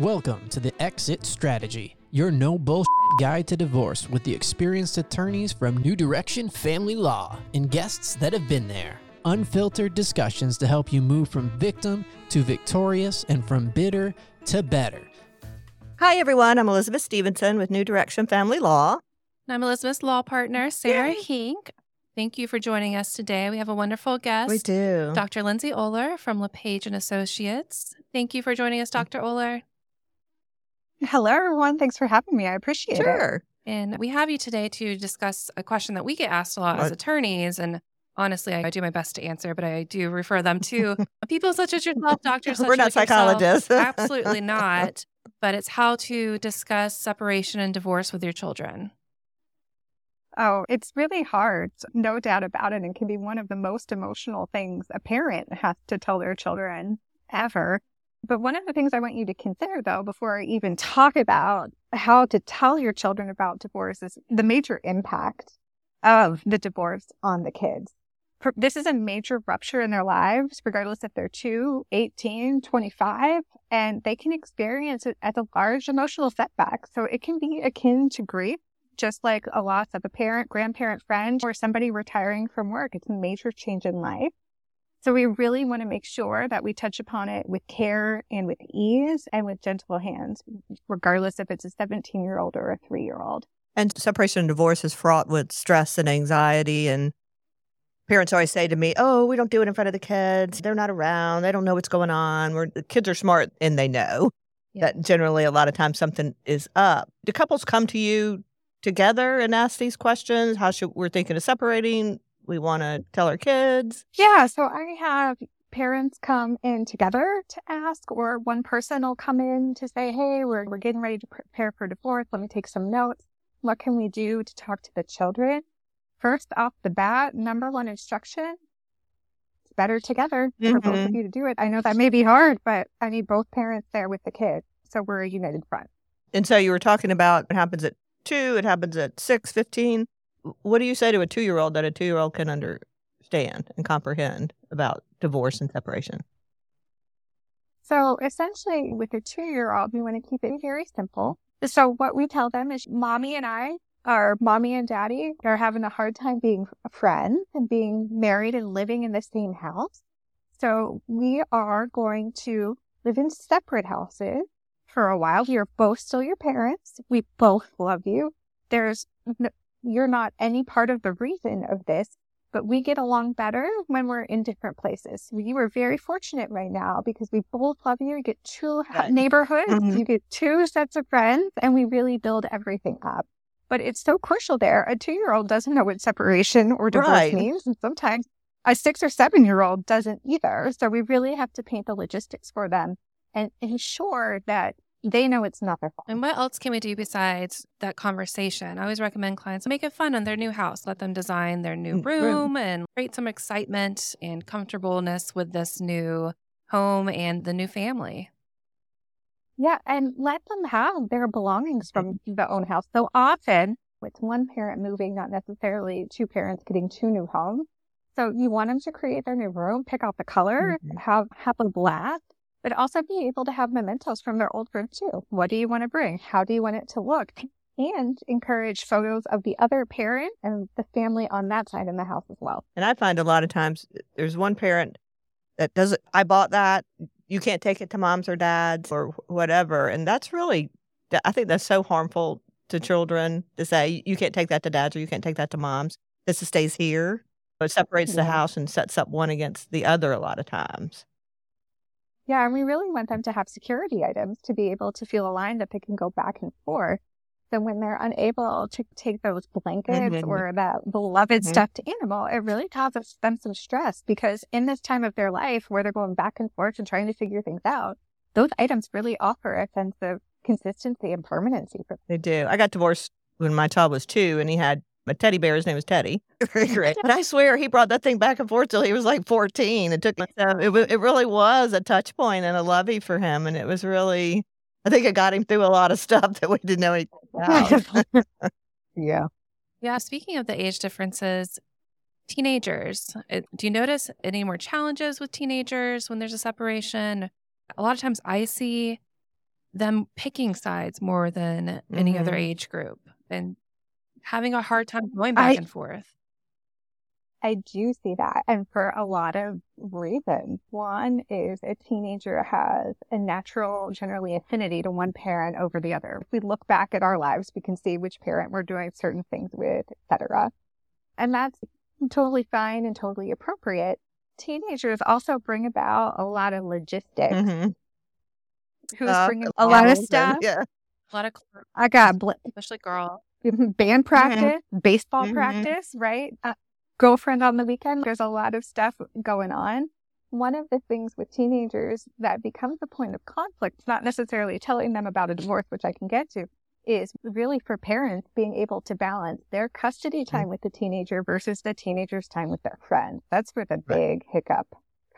Welcome to the Exit Strategy, your no bullshit guide to divorce with the experienced attorneys from New Direction Family Law and guests that have been there. Unfiltered discussions to help you move from victim to victorious and from bitter to better. Hi, everyone. I'm Elizabeth Stevenson with New Direction Family Law. And I'm Elizabeth's law partner, Sarah Hink. Thank you for joining us today. We have a wonderful guest. We do. Dr. Lindsay Oler from LePage and Associates. Thank you for joining us, mm. Dr. Oler. Hello, everyone. Thanks for having me. I appreciate it. Sure. And we have you today to discuss a question that we get asked a lot as attorneys. And honestly, I do my best to answer, but I do refer them to people such as yourself, doctors such We're not as yourself. psychologists. Absolutely not. But it's how to discuss separation and divorce with your children. Oh, it's really hard. No doubt about it. And can be one of the most emotional things a parent has to tell their children ever. But one of the things I want you to consider, though, before I even talk about how to tell your children about divorce is the major impact of the divorce on the kids. This is a major rupture in their lives, regardless if they're 2, 18, 25, and they can experience it as a large emotional setback. So it can be akin to grief just like a loss of a parent, grandparent, friend, or somebody retiring from work. It's a major change in life. So we really want to make sure that we touch upon it with care and with ease and with gentle hands, regardless if it's a 17 year old or a three year old. And separation and divorce is fraught with stress and anxiety. And parents always say to me, Oh, we don't do it in front of the kids. They're not around. They don't know what's going on. We're, the kids are smart and they know Yeah. that generally a lot of times something is up. Do couples come to you together and ask these questions? How should we're thinking of separating? We want to tell our kids. Yeah. So I have parents come in together to ask, or one person will come in to say, Hey, we're, we're getting ready to prepare for divorce. Let me take some notes. What can we do to talk to the children? First off the bat, number one instruction. It's better together for both of Mhm. you to do it. I know that may be hard, but I need both parents there with the kids. So we're a united front. And so you were talking about it happens at two, it happens at six, 15. What do you say to a two year old that a two year old can understand and comprehend about divorce and separation? So essentially, with a two year old, we want to keep it very simple. So what we tell them is mommy and I, our mommy and daddy, are having a hard time being friends and being married and living in the same house. So we are going to live in separate houses for a while. Are both still your parents. We both love you. There's, you're not any part of the reason of this, but we get along better when we're in different places. We were very fortunate right now because we both love you. You get two Right. neighborhoods, Mhm. you get two sets of friends, and we really build everything up. But it's so crucial there. A two year old doesn't know what separation or divorce Right. means. And sometimes a six or seven year old doesn't either. So we really have to paint the logistics for them and ensure that they know it's not their fault. And what else can we do besides that conversation? I always recommend clients make it fun in their new house. Let them design their new Mm, room. room and create some excitement and comfortableness with this new home and the new family. Yeah, and let them have their belongings from the own house. So often it's one parent moving, not necessarily two parents getting two new homes. So you want them to create their new room, pick out the color, Mhm. have have a blast, but also be able to have mementos from their old room too. What do you want to bring? How do you want it to look? And encourage photos of the other parent and the family on that side in the house as well. And I find a lot of times uh, there's one parent that does it. I bought that. You can't take it to mom's or dad's or whatever. And that's really, I think that's so harmful to children to say, you can't take that to dad's or you can't take that to mom's. This stays here. It separates the house and sets up one against the other a lot of times. Yeah, and we really want them to have security items to be able to feel aligned that they can go back and forth. So when they're unable to take those blankets Mhm. or that beloved Mhm. stuffed animal, it really causes them some stress because in this time of their life where they're going back and forth and trying to figure things out, those items really offer a sense of consistency and permanency for them. They do. I got divorced when my child was two and he had a teddy bear. His name was Teddy. Great. And I swear he brought that thing back and forth till he was like 14. It took, so it, it really was a touch point and a lovey for him. And it was really, I think it got him through a lot of stuff that we didn't know he about. yeah. Yeah. Speaking of the age differences, teenagers, do you notice any more challenges with teenagers when there's a separation? A lot of times I see them picking sides more than any other Mhm. age group and having a hard time going back I- and forth. I do see that. And for a lot of reasons. One is a teenager has a natural, generally affinity to one parent over the other. If we look back at our lives, we can see which parent we're doing certain things with, etc. And that's totally fine and totally appropriate. Teenagers also bring about a lot of logistics. Mhm. Who's Uh, bringing a lot of yeah, stuff? Yeah. A lot of, cl- I got bl- especially girl. band practice, baseball Mhm. practice, right? Uh, girlfriend on the weekend. There's a lot of stuff going on. One of the things with teenagers that becomes a point of conflict, not necessarily telling them about a divorce, which I can get to, is really for parents being able to balance their custody time with the teenager versus the teenager's time with their friend. That's where the big hiccup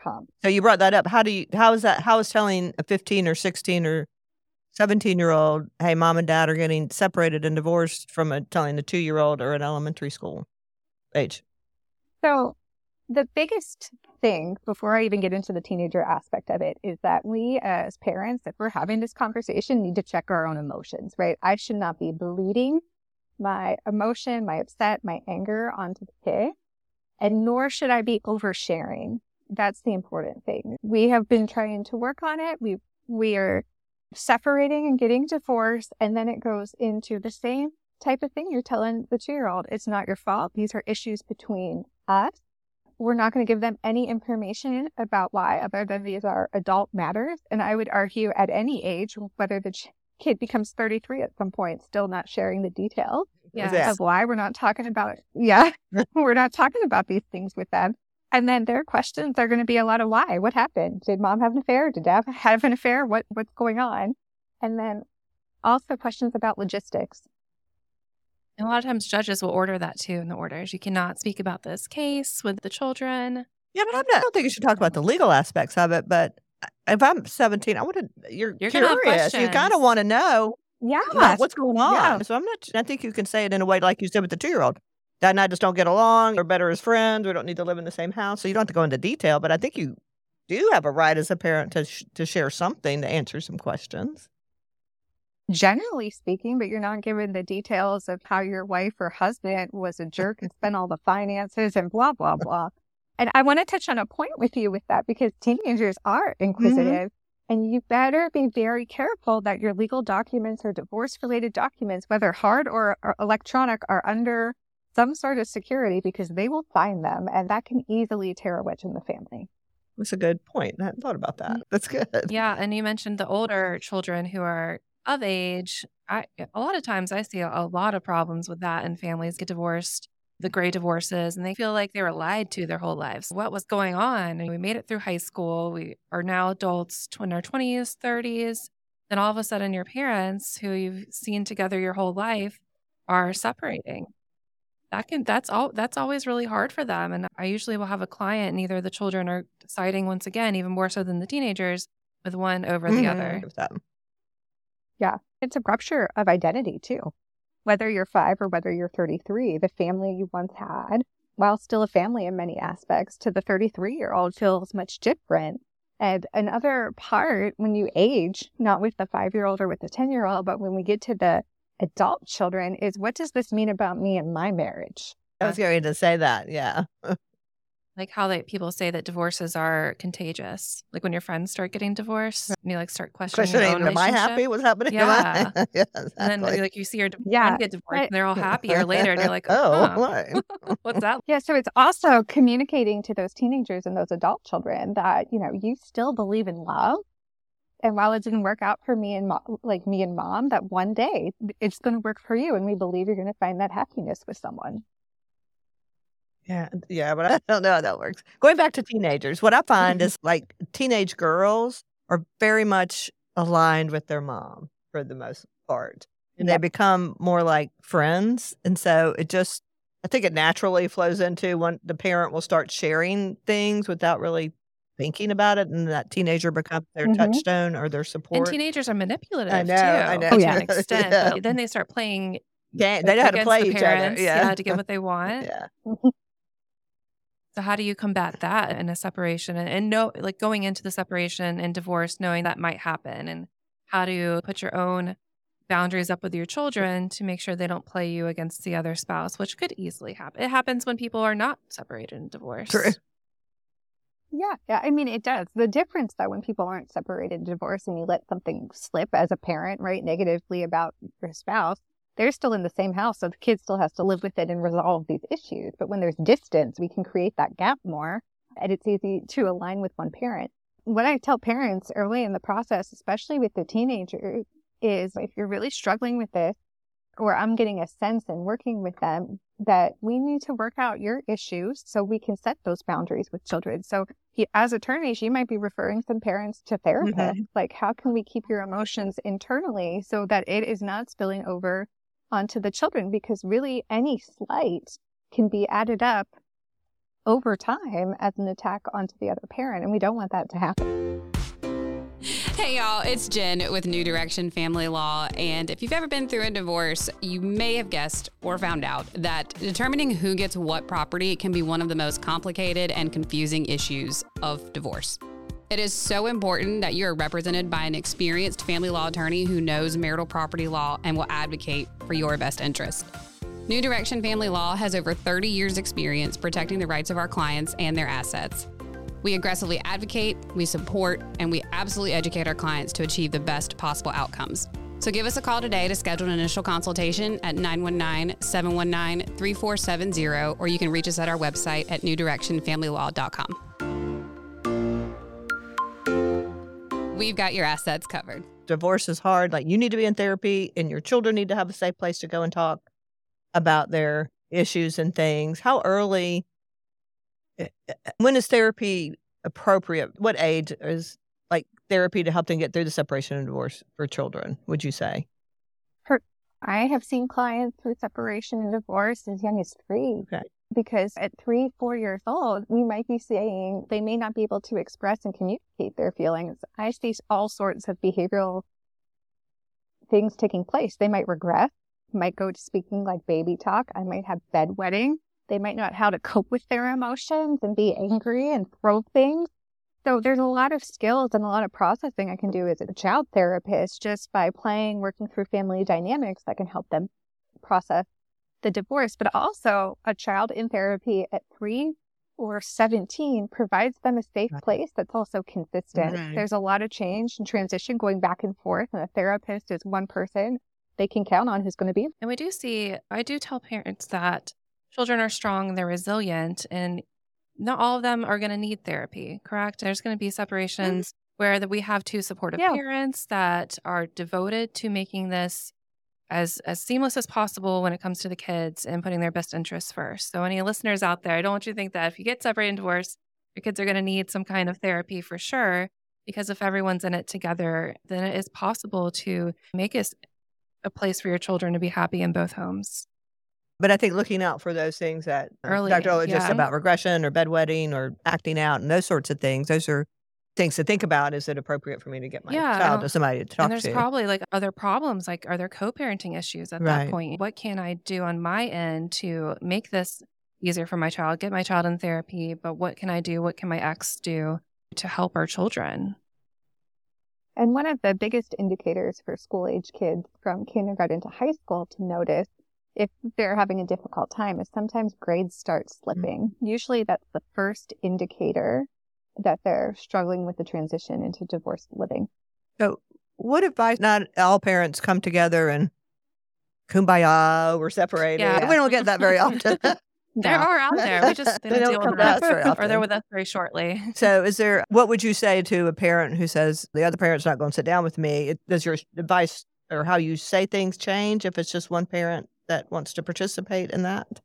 comes. So you brought that up. How do you? How is that? How is telling a fifteen or sixteen or seventeen year old, "Hey, mom and dad are getting separated and divorced," from a, telling a two year old or an elementary school age? So, the biggest thing before I even get into the teenager aspect of it is that we as parents, if we're having this conversation, need to check our own emotions, right? I should not be bleeding my emotion, my upset, my anger onto the kid, and nor should I be oversharing. That's the important thing. We have been trying to work on it. We we are separating and getting divorced, and then it goes into the same type of thing you're telling the two year old. It's not your fault. These are issues between us. We're not going to give them any information about why, other than these are adult matters. And I would argue at any age, whether the ch- kid becomes 33 at some point, still not sharing the details Yeah. Of why we're not talking about yeah we're not talking about these things with them and then their questions are going to be a lot of why what happened did mom have an affair did dad have an affair what what's going on and then also questions about logistics And a lot of times judges will order that too in the orders. You cannot speak about this case with the children. Yeah, but I'm not, I don't think you should talk about the legal aspects of it. But if I'm 17, I want to. You're, You're curious. You kind of want to know yeah what's going on. Yeah. So I'm not. I think you can say it in a way like you said with the two year old. Dad and I just don't get along. We're better as friends. We don't need to live in the same house. So you don't have to go into detail. But I think you do have a right as a parent to sh- to share something to answer some questions. generally speaking but you're not given the details of how your wife or husband was a jerk and spent all the finances and blah blah blah and i want to touch on a point with you with that because teenagers are mm-hmm. inquisitive and you better be very careful that your legal documents or divorce related documents whether hard or, or electronic are under some sort of security because they will find them and that can easily tear a wedge in the family That's a good point. I hadn't thought about that. Mm. That's good. Yeah. And you mentioned the older children who are of age. I, a lot of times I see a, a lot of problems with that and families get divorced, the gray divorces, and they feel like they were lied to their whole lives. What was going on? And we made it through high school. We are now adults tw- in our 20s, 30s. Then all of a sudden, your parents, who you've seen together your whole life, are separating. That can that's all that's always really hard for them. And I usually will have a client, and either the children are deciding once again, even more so than the teenagers, with one over the Mhm. other. With. Yeah. It's a rupture of identity too. Whether you're five or whether you're 33, the family you once had, while still a family in many aspects, to the 33 year old feels much different. And another part when you age, not with the five year old or with the 10 year old, but when we get to the adult children, is what does this mean about me and my marriage? I was going to say that. Yeah. like how they people say that divorces are contagious. Like when your friends start getting divorced, and you like start questioning, your Questioning, own am I happy? What's happening? Yeah. Am I? yeah, And then like you see your Yeah, friend get divorced, I- and they're all happy. Or later, and you're like, oh, huh, what? what's that? Yeah, so it's also communicating to those teenagers and those adult children that, you know, you still believe in love. And while it didn't work out for me and mo- like me and mom, that one day it's going to work for you. And we believe you're going to find that happiness with someone. Yeah, yeah, but I don't know how that works. Going back to teenagers, what I find mm-hmm. is like teenage girls are very much aligned with their mom for the most part. And they become more like friends. And so it just, I think it naturally flows into when the parent will start sharing things without really thinking about it. And that teenager becomes their Mhm. touchstone or their support. And teenagers are manipulative I know, too, I know. to yeah. an extent. Yeah. Then they start playing Yeah, they know how to play parents, other. Yeah. to get what they want. yeah. So how do you combat that in a separation and, and know like going into the separation and divorce, knowing that might happen and how do you put your own boundaries up with your children to make sure they don't play you against the other spouse, which could easily happen. It happens when people are not separated and divorced. True. Yeah, yeah. I mean, it does. The difference, though, when people aren't separated divorced and you let something slip as a parent, right, negatively about your spouse, they're still in the same house. So the kid still has to live with it and resolve these issues. But when there's distance, we can create that gap more. And it's easy to align with one parent. What I tell parents early in the process, especially with the teenagers, is if you're really struggling with this, or I'm getting a sense in working with them that we need to work out your issues so we can set those boundaries with children. So, as attorneys, you might be referring some parents to therapists. Mm-hmm. Like, how can we keep your emotions internally so that it is not spilling over onto the children? Because really, any slight can be added up over time as an attack onto the other parent. And we don't want that to happen. Hey, y'all, it's Jen with New Direction Family Law. And if you've ever been through a divorce, you may have guessed or found out that determining who gets what property can be one of the most complicated and confusing issues of divorce. It is so important that you are represented by an experienced family law attorney who knows marital property law and will advocate for your best interest. New Direction Family Law has over 30 years' experience protecting the rights of our clients and their assets. We aggressively advocate, we support, and we absolutely educate our clients to achieve the best possible outcomes. So give us a call today to schedule an initial consultation at 919 719 3470, or you can reach us at our website at newdirectionfamilylaw.com. We've got your assets covered. Divorce is hard. Like you need to be in therapy, and your children need to have a safe place to go and talk about their issues and things. How early Eh, eh, eh, when is therapy appropriate? What age is like therapy to help them get through the separation and divorce for children, would you say? I have seen clients through separation and divorce as young as three. Okay. Because at three, four years old, we might be saying they may not be able to express and communicate their feelings. I see all sorts of behavioral things taking place. They might regress, might go to speaking like baby talk. I might have bedwetting. They might not know how to cope with their emotions and be angry and throw things. So there's a lot of skills and a lot of processing I can do as a child therapist just by playing, working through family dynamics that can help them process the divorce. But also a child in therapy at three or 17 provides them a safe place that's also consistent. Right. There's a lot of change and transition going back and forth, and a therapist is one person they can count on who's going to be. And we do see, I do tell parents that children are strong, they're resilient, and not all of them are going to need therapy, correct? There's going to be separations mm-hmm. where that we have two supportive yeah. parents that are devoted to making this as as seamless as possible when it comes to the kids and putting their best interests first. So any listeners out there, I don't want you to think that if you get separated and divorced, your kids are going to need some kind of therapy for sure. Because if everyone's in it together, then it is possible to make it a place for your children to be happy in both homes. But I think looking out for those things that uh, Early, Dr. Oler yeah. just about regression or bedwetting or acting out and those sorts of things, those are things to think about. Is it appropriate for me to get my yeah, child to somebody to talk to? and there's to? probably like other problems, like are there co-parenting issues at right. that point? What can I do on my end to make this easier for my child, get my child in therapy, but what can I do? What can my ex do to help our children? And one of the biggest indicators for school age kids from kindergarten to high school to notice if they're having a difficult time is sometimes grades start mm. slipping. Mm-hmm. Usually that's the first indicator that they're struggling with the transition into divorced living. So what advice not all parents come together and kumbaya, we're separated. Yeah. We don't get that very often. There are out there. We just they, they don't, come with very often. or they're with us very shortly. So, is there? What would you say to a parent who says the other parent's not going to sit down with me? Does your advice or how you say things change if it's just one parent that wants to participate in that?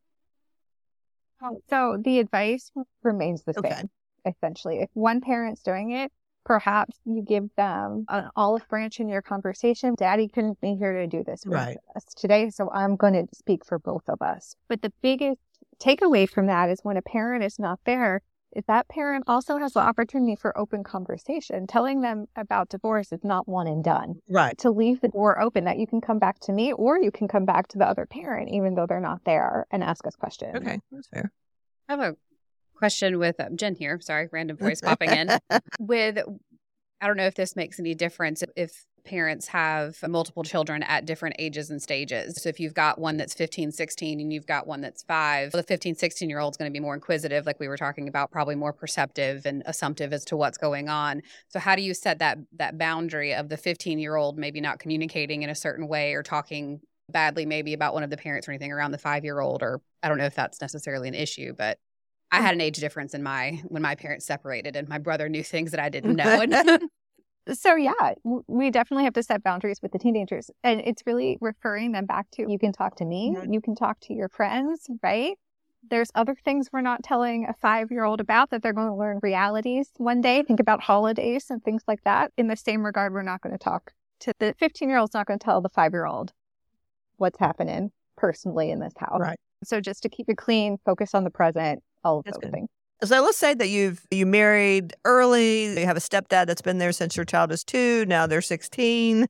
Oh, so the advice remains the okay. same, essentially. If one parent's doing it, perhaps you give them an olive branch in your conversation. Daddy couldn't be here to do this right. us today, so I'm going to speak for both of us. But the biggest takeaway from that is when a parent is not there, that parent also has the opportunity for open conversation. Telling them about divorce is not one and done. Right. To leave the door open that you can come back to me or you can come back to the other parent, even though they're not there, and ask us questions. Okay, that's fair. I have a question with um, Jen here. Sorry, random voice popping in. With, I don't know if this makes any difference. If parents have multiple children at different ages and stages. So if you've got one that's 15, 16 and you've got one that's 5, the 15, 16 year old is going to be more inquisitive like we were talking about, probably more perceptive and assumptive as to what's going on. So how do you set that that boundary of the 15 year old maybe not communicating in a certain way or talking badly maybe about one of the parents or anything around the 5-year-old or I don't know if that's necessarily an issue, but I mm. had an age difference in my when my parents separated and my brother knew things that I didn't know. so yeah, we definitely have to set boundaries with the teenagers. And it's really referring them back to you can talk to me, you can talk to your friends, right? There's other things we're not telling a five year old about that they're going to learn realities one day. Think about holidays and things like that. In the same regard, we're not going to talk to the 15 year old's not going to tell the five year old what's happening personally in this house. Right. So just to keep it clean, focus on the present, all of That's those good. things. So let's say that you've you married early, you have a stepdad that's been there since your child is 2, now they're 16.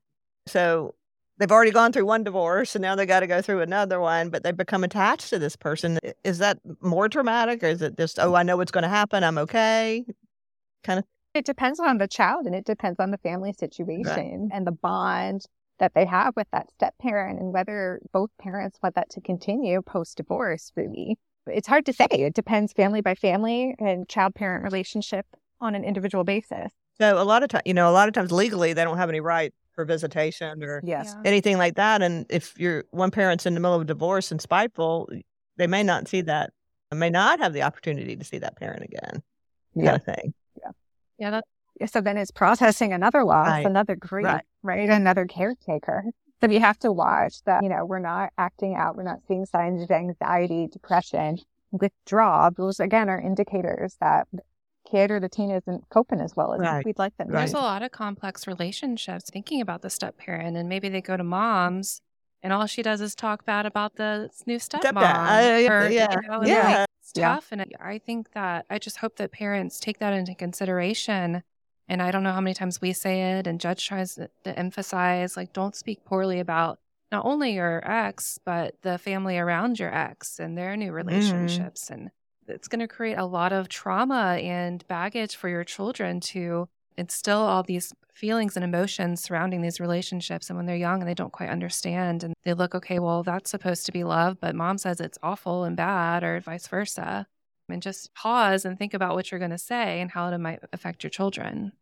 So they've already gone through one divorce and now they got to go through another one, but they've become attached to this person. Is that more traumatic or is it just, oh, I know what's going to happen, I'm okay? Kind of it depends on the child and it depends on the family situation right. and the bond that they have with that step parent and whether both parents want that to continue post divorce, really it's hard to say. It depends family by family and child parent relationship on an individual basis. So a lot of times, you know, a lot of times legally they don't have any right for visitation or yes. anything like that. And if you're one parent's in the middle of a divorce and spiteful, they may not see that, may not have the opportunity to see that parent again. Yeah. Kind of thing. Yeah. Yeah. That, so then it's processing another loss, right. another grief, right. right? Another caretaker. So you have to watch that, you know, we're not acting out. We're not seeing signs of anxiety, depression, withdrawal. Those again are indicators that the kid or the teen isn't coping as well as right. we'd like them. Right. There's a lot of complex relationships thinking about the step parent and maybe they go to mom's and all she does is talk bad about the new stepmom. Stepdad. Uh, or, yeah. You know, yeah. It's tough. Yeah. And I think that I just hope that parents take that into consideration and I don't know how many times we say it, and Judge tries to, to emphasize like, don't speak poorly about not only your ex, but the family around your ex and their new mm-hmm. relationships. Mm. And it's going to create a lot of trauma and baggage for your children to instill all these feelings and emotions surrounding these relationships. And when they're young and they don't quite understand, and they look, okay, well, that's supposed to be love, but mom says it's awful and bad, or vice versa and just pause and think about what you're going to say and how it might affect your children.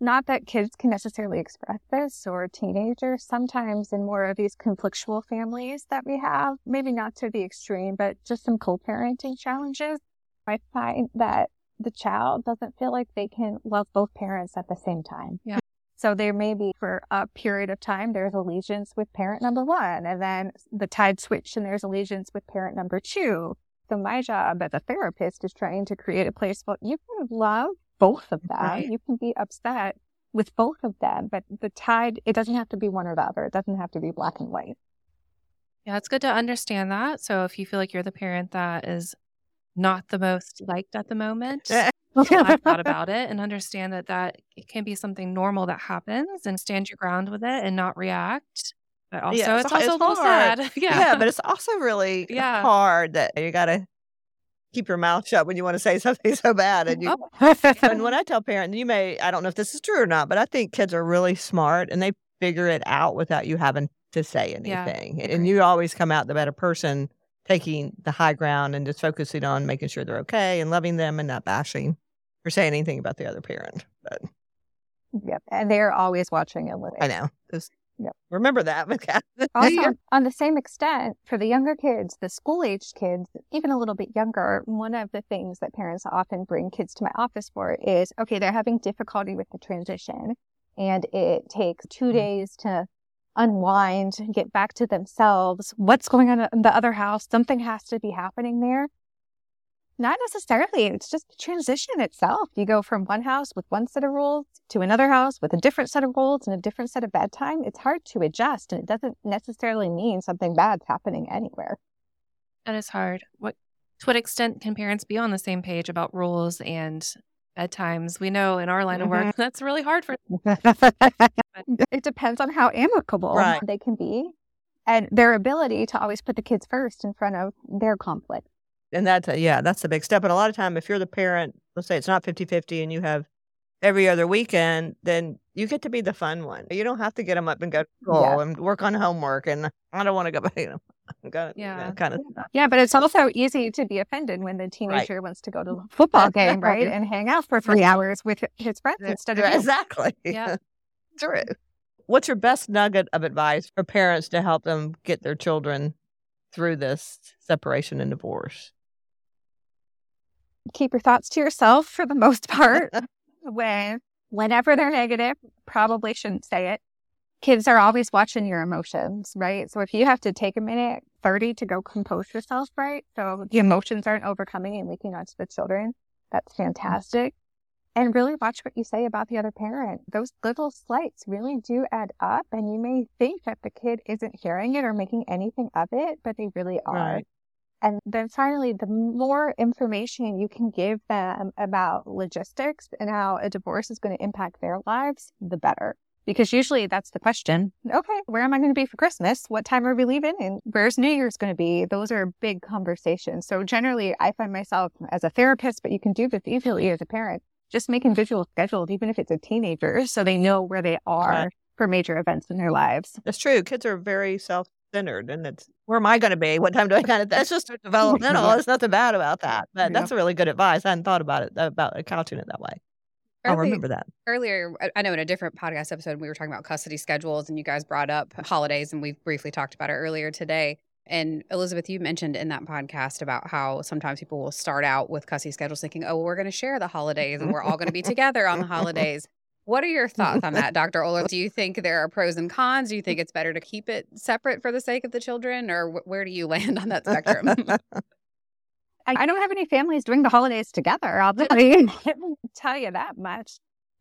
Not that kids can necessarily express this or teenagers. Sometimes in more of these conflictual families that we have, maybe not to the extreme, but just some co parenting challenges, I find that the child doesn't feel like they can love both parents at the same time. Yeah. So there may be for a period of time, there's allegiance with parent number one, and then the tide switch and there's allegiance with parent number two. So my job as a therapist is trying to create a place where you can love both of them. Right. You can be upset with both of them, but the tide, it doesn't have to be one or the other. It doesn't have to be black and white. Yeah, it's good to understand that. So if you feel like you're the parent that is not the most liked at the moment, I've thought about it and understand that that it can be something normal that happens and stand your ground with it and not react. But also, yeah, it's, it's, also it's a little hard. sad. yeah. yeah, but it's also really yeah. hard that you got to keep your mouth shut when you want to say something so bad. And you, oh. and when I tell parents, you may, I don't know if this is true or not, but I think kids are really smart and they figure it out without you having to say anything. Yeah, and you always come out the better person taking the high ground and just focusing on making sure they're okay and loving them and not bashing or saying anything about the other parent. But Yep. And they're always watching and listening. I know. Just Yep. Remember that. also, on the same extent, for the younger kids, the school aged kids, even a little bit younger, one of the things that parents often bring kids to my office for is okay, they're having difficulty with the transition, and it takes 2 mm-hmm. days to unwind, get back to themselves. What's going on in the other house? Something has to be happening there. Not necessarily. It's just the transition itself. You go from one house with one set of rules to another house with a different set of rules and a different set of bedtime. It's hard to adjust, and it doesn't necessarily mean something bad's happening anywhere. That is hard. What to what extent can parents be on the same page about rules and bedtimes? We know in our line mm-hmm. of work mm-hmm. that's really hard for. Them. It depends on how amicable right. they can be, and their ability to always put the kids first in front of their conflict and that's a, yeah, that's a big step. And a lot of time, if you're the parent, let's say it's not 50 50 and you have every other weekend, then You get to be the fun one. You don't have to get them up and go to school Yeah. and work on homework. And I don't want to go back. You know, Yeah. kind of stuff. Yeah, but it's also easy to be offended when the teenager wants to go to a football game, right? And hang out for three hours with his friends instead of Yeah, you. exactly. Yeah. True. What's your best nugget of advice for parents to help them get their children through this separation and divorce? Keep your thoughts to yourself for the most part. when whenever they're negative, probably shouldn't say it. Kids are always watching your emotions, right? So if you have to take a minute, 30 to go compose yourself, right? So the emotions aren't overcoming and leaking onto the children. That's fantastic. And really watch what you say about the other parent. Those little slights really do add up. And you may think that the kid isn't hearing it or making anything of it, but they really are. Right. And then finally, the more information you can give them about logistics and how a divorce is going to impact their lives, the better. Because usually that's the question. Okay, where am I going to be for Christmas? What time are we leaving? And where's New Year's going to be? Those are big conversations. So generally, I find myself as a therapist, but you can do this easily as a parent, just making visual schedules, even if it's a teenager, so they know where they are for major events in their lives. That's true. Kids are very self centered and it's where am I going to be? What time do I kind of, that's just developmental. There's nothing bad about that. But Yeah. that's really good advice. I hadn't thought about it, about couching it that way. I'll remember that. earlier, I- I know in a different podcast episode, we were talking about custody schedules and you guys brought up holidays and we briefly talked about it earlier today. And Elizabeth, you mentioned in that podcast about how sometimes people will start out with custody schedules thinking, oh, we're going to share the holidays and we're all going to be together on the holidays. What are your thoughts on that, Dr. Oler? Do you think there are pros and cons? Do you think it's better to keep it separate for the sake of the children or wh- where do you land on that spectrum? I, don't have any families doing the holidays together. I'll tell you, tell you that much.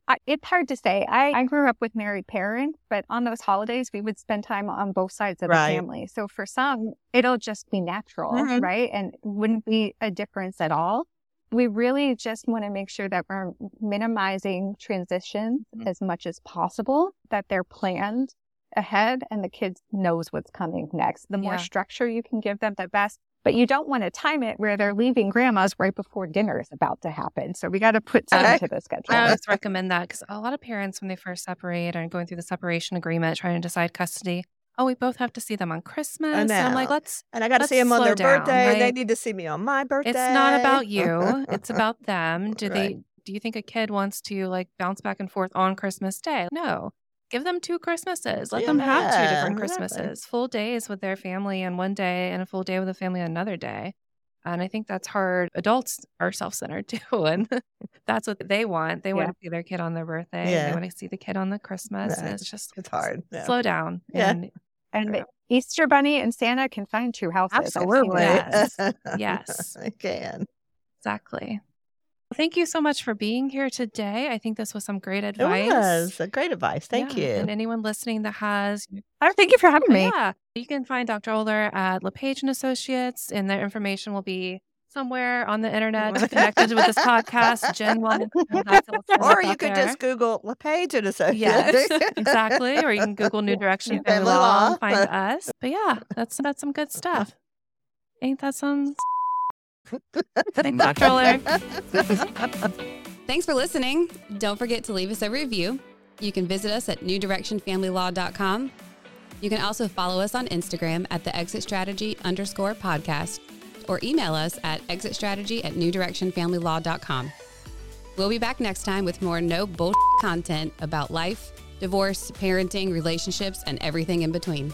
I, it's hard to say. I, I grew up with married parents, but on those holidays, we would spend time on both sides of Right. the family. So for some, it'll just be natural, Mhm. right? And wouldn't be a difference at all. We really just want to make sure that we're minimizing transitions Mhm. as much as possible, that they're planned ahead and the kids knows what's coming next. The more Yeah. structure you can give them, the best. But you don't want to time it where they're leaving grandma's right before dinner is about to happen. So we got to put some Okay. into the schedule. I always recommend that because a lot of parents, when they first separate and going through the separation agreement, trying to decide custody, oh, we both have to see them on Christmas. And I'm like, let's. And I got to see them on their down, birthday. They need to see me on my birthday. It's not about you. It's about them. Do Right. they? Do you think a kid wants to like bounce back and forth on Christmas Day? No. Give them two Christmases. Let them have two Yeah, different exactly. Christmases. Full days with their family on one day and a full day with the family on another day. And I think that's hard. Adults are self centered too. And that's what they want. They want to see their kid on their birthday. Yeah. They want to see the kid on the Christmas. And it's just It's hard. Yeah. slow down. Yeah. And and the Easter Bunny and Santa can find two houses. Absolutely. Yes. Yes. I can. exactly. Thank you so much for being here today. I think this was some great advice. It was a great advice. Thank Yeah, you. And anyone listening that has, Oh, thank you for having me. yeah, you can find Dr. Oler at LePage and Associates, and their information will be somewhere on the internet connected with this podcast. Jen will, that's all set or you could there. just Google LePage and Associates. Yes, exactly. Or you can Google New Direction Family Family Law Law. and find us. But yeah, that's that's some good stuff. Ain't that some? Thanks, Dr. Thanks for listening. Don't forget to leave us a review. You can visit us at newdirectionfamilylaw.com. You can also follow us on Instagram at the exit strategy underscore podcast or email us at exitstrategy at newdirectionfamilylaw.com. We'll be back next time with more no bullshit content about life, divorce, parenting, relationships, and everything in between.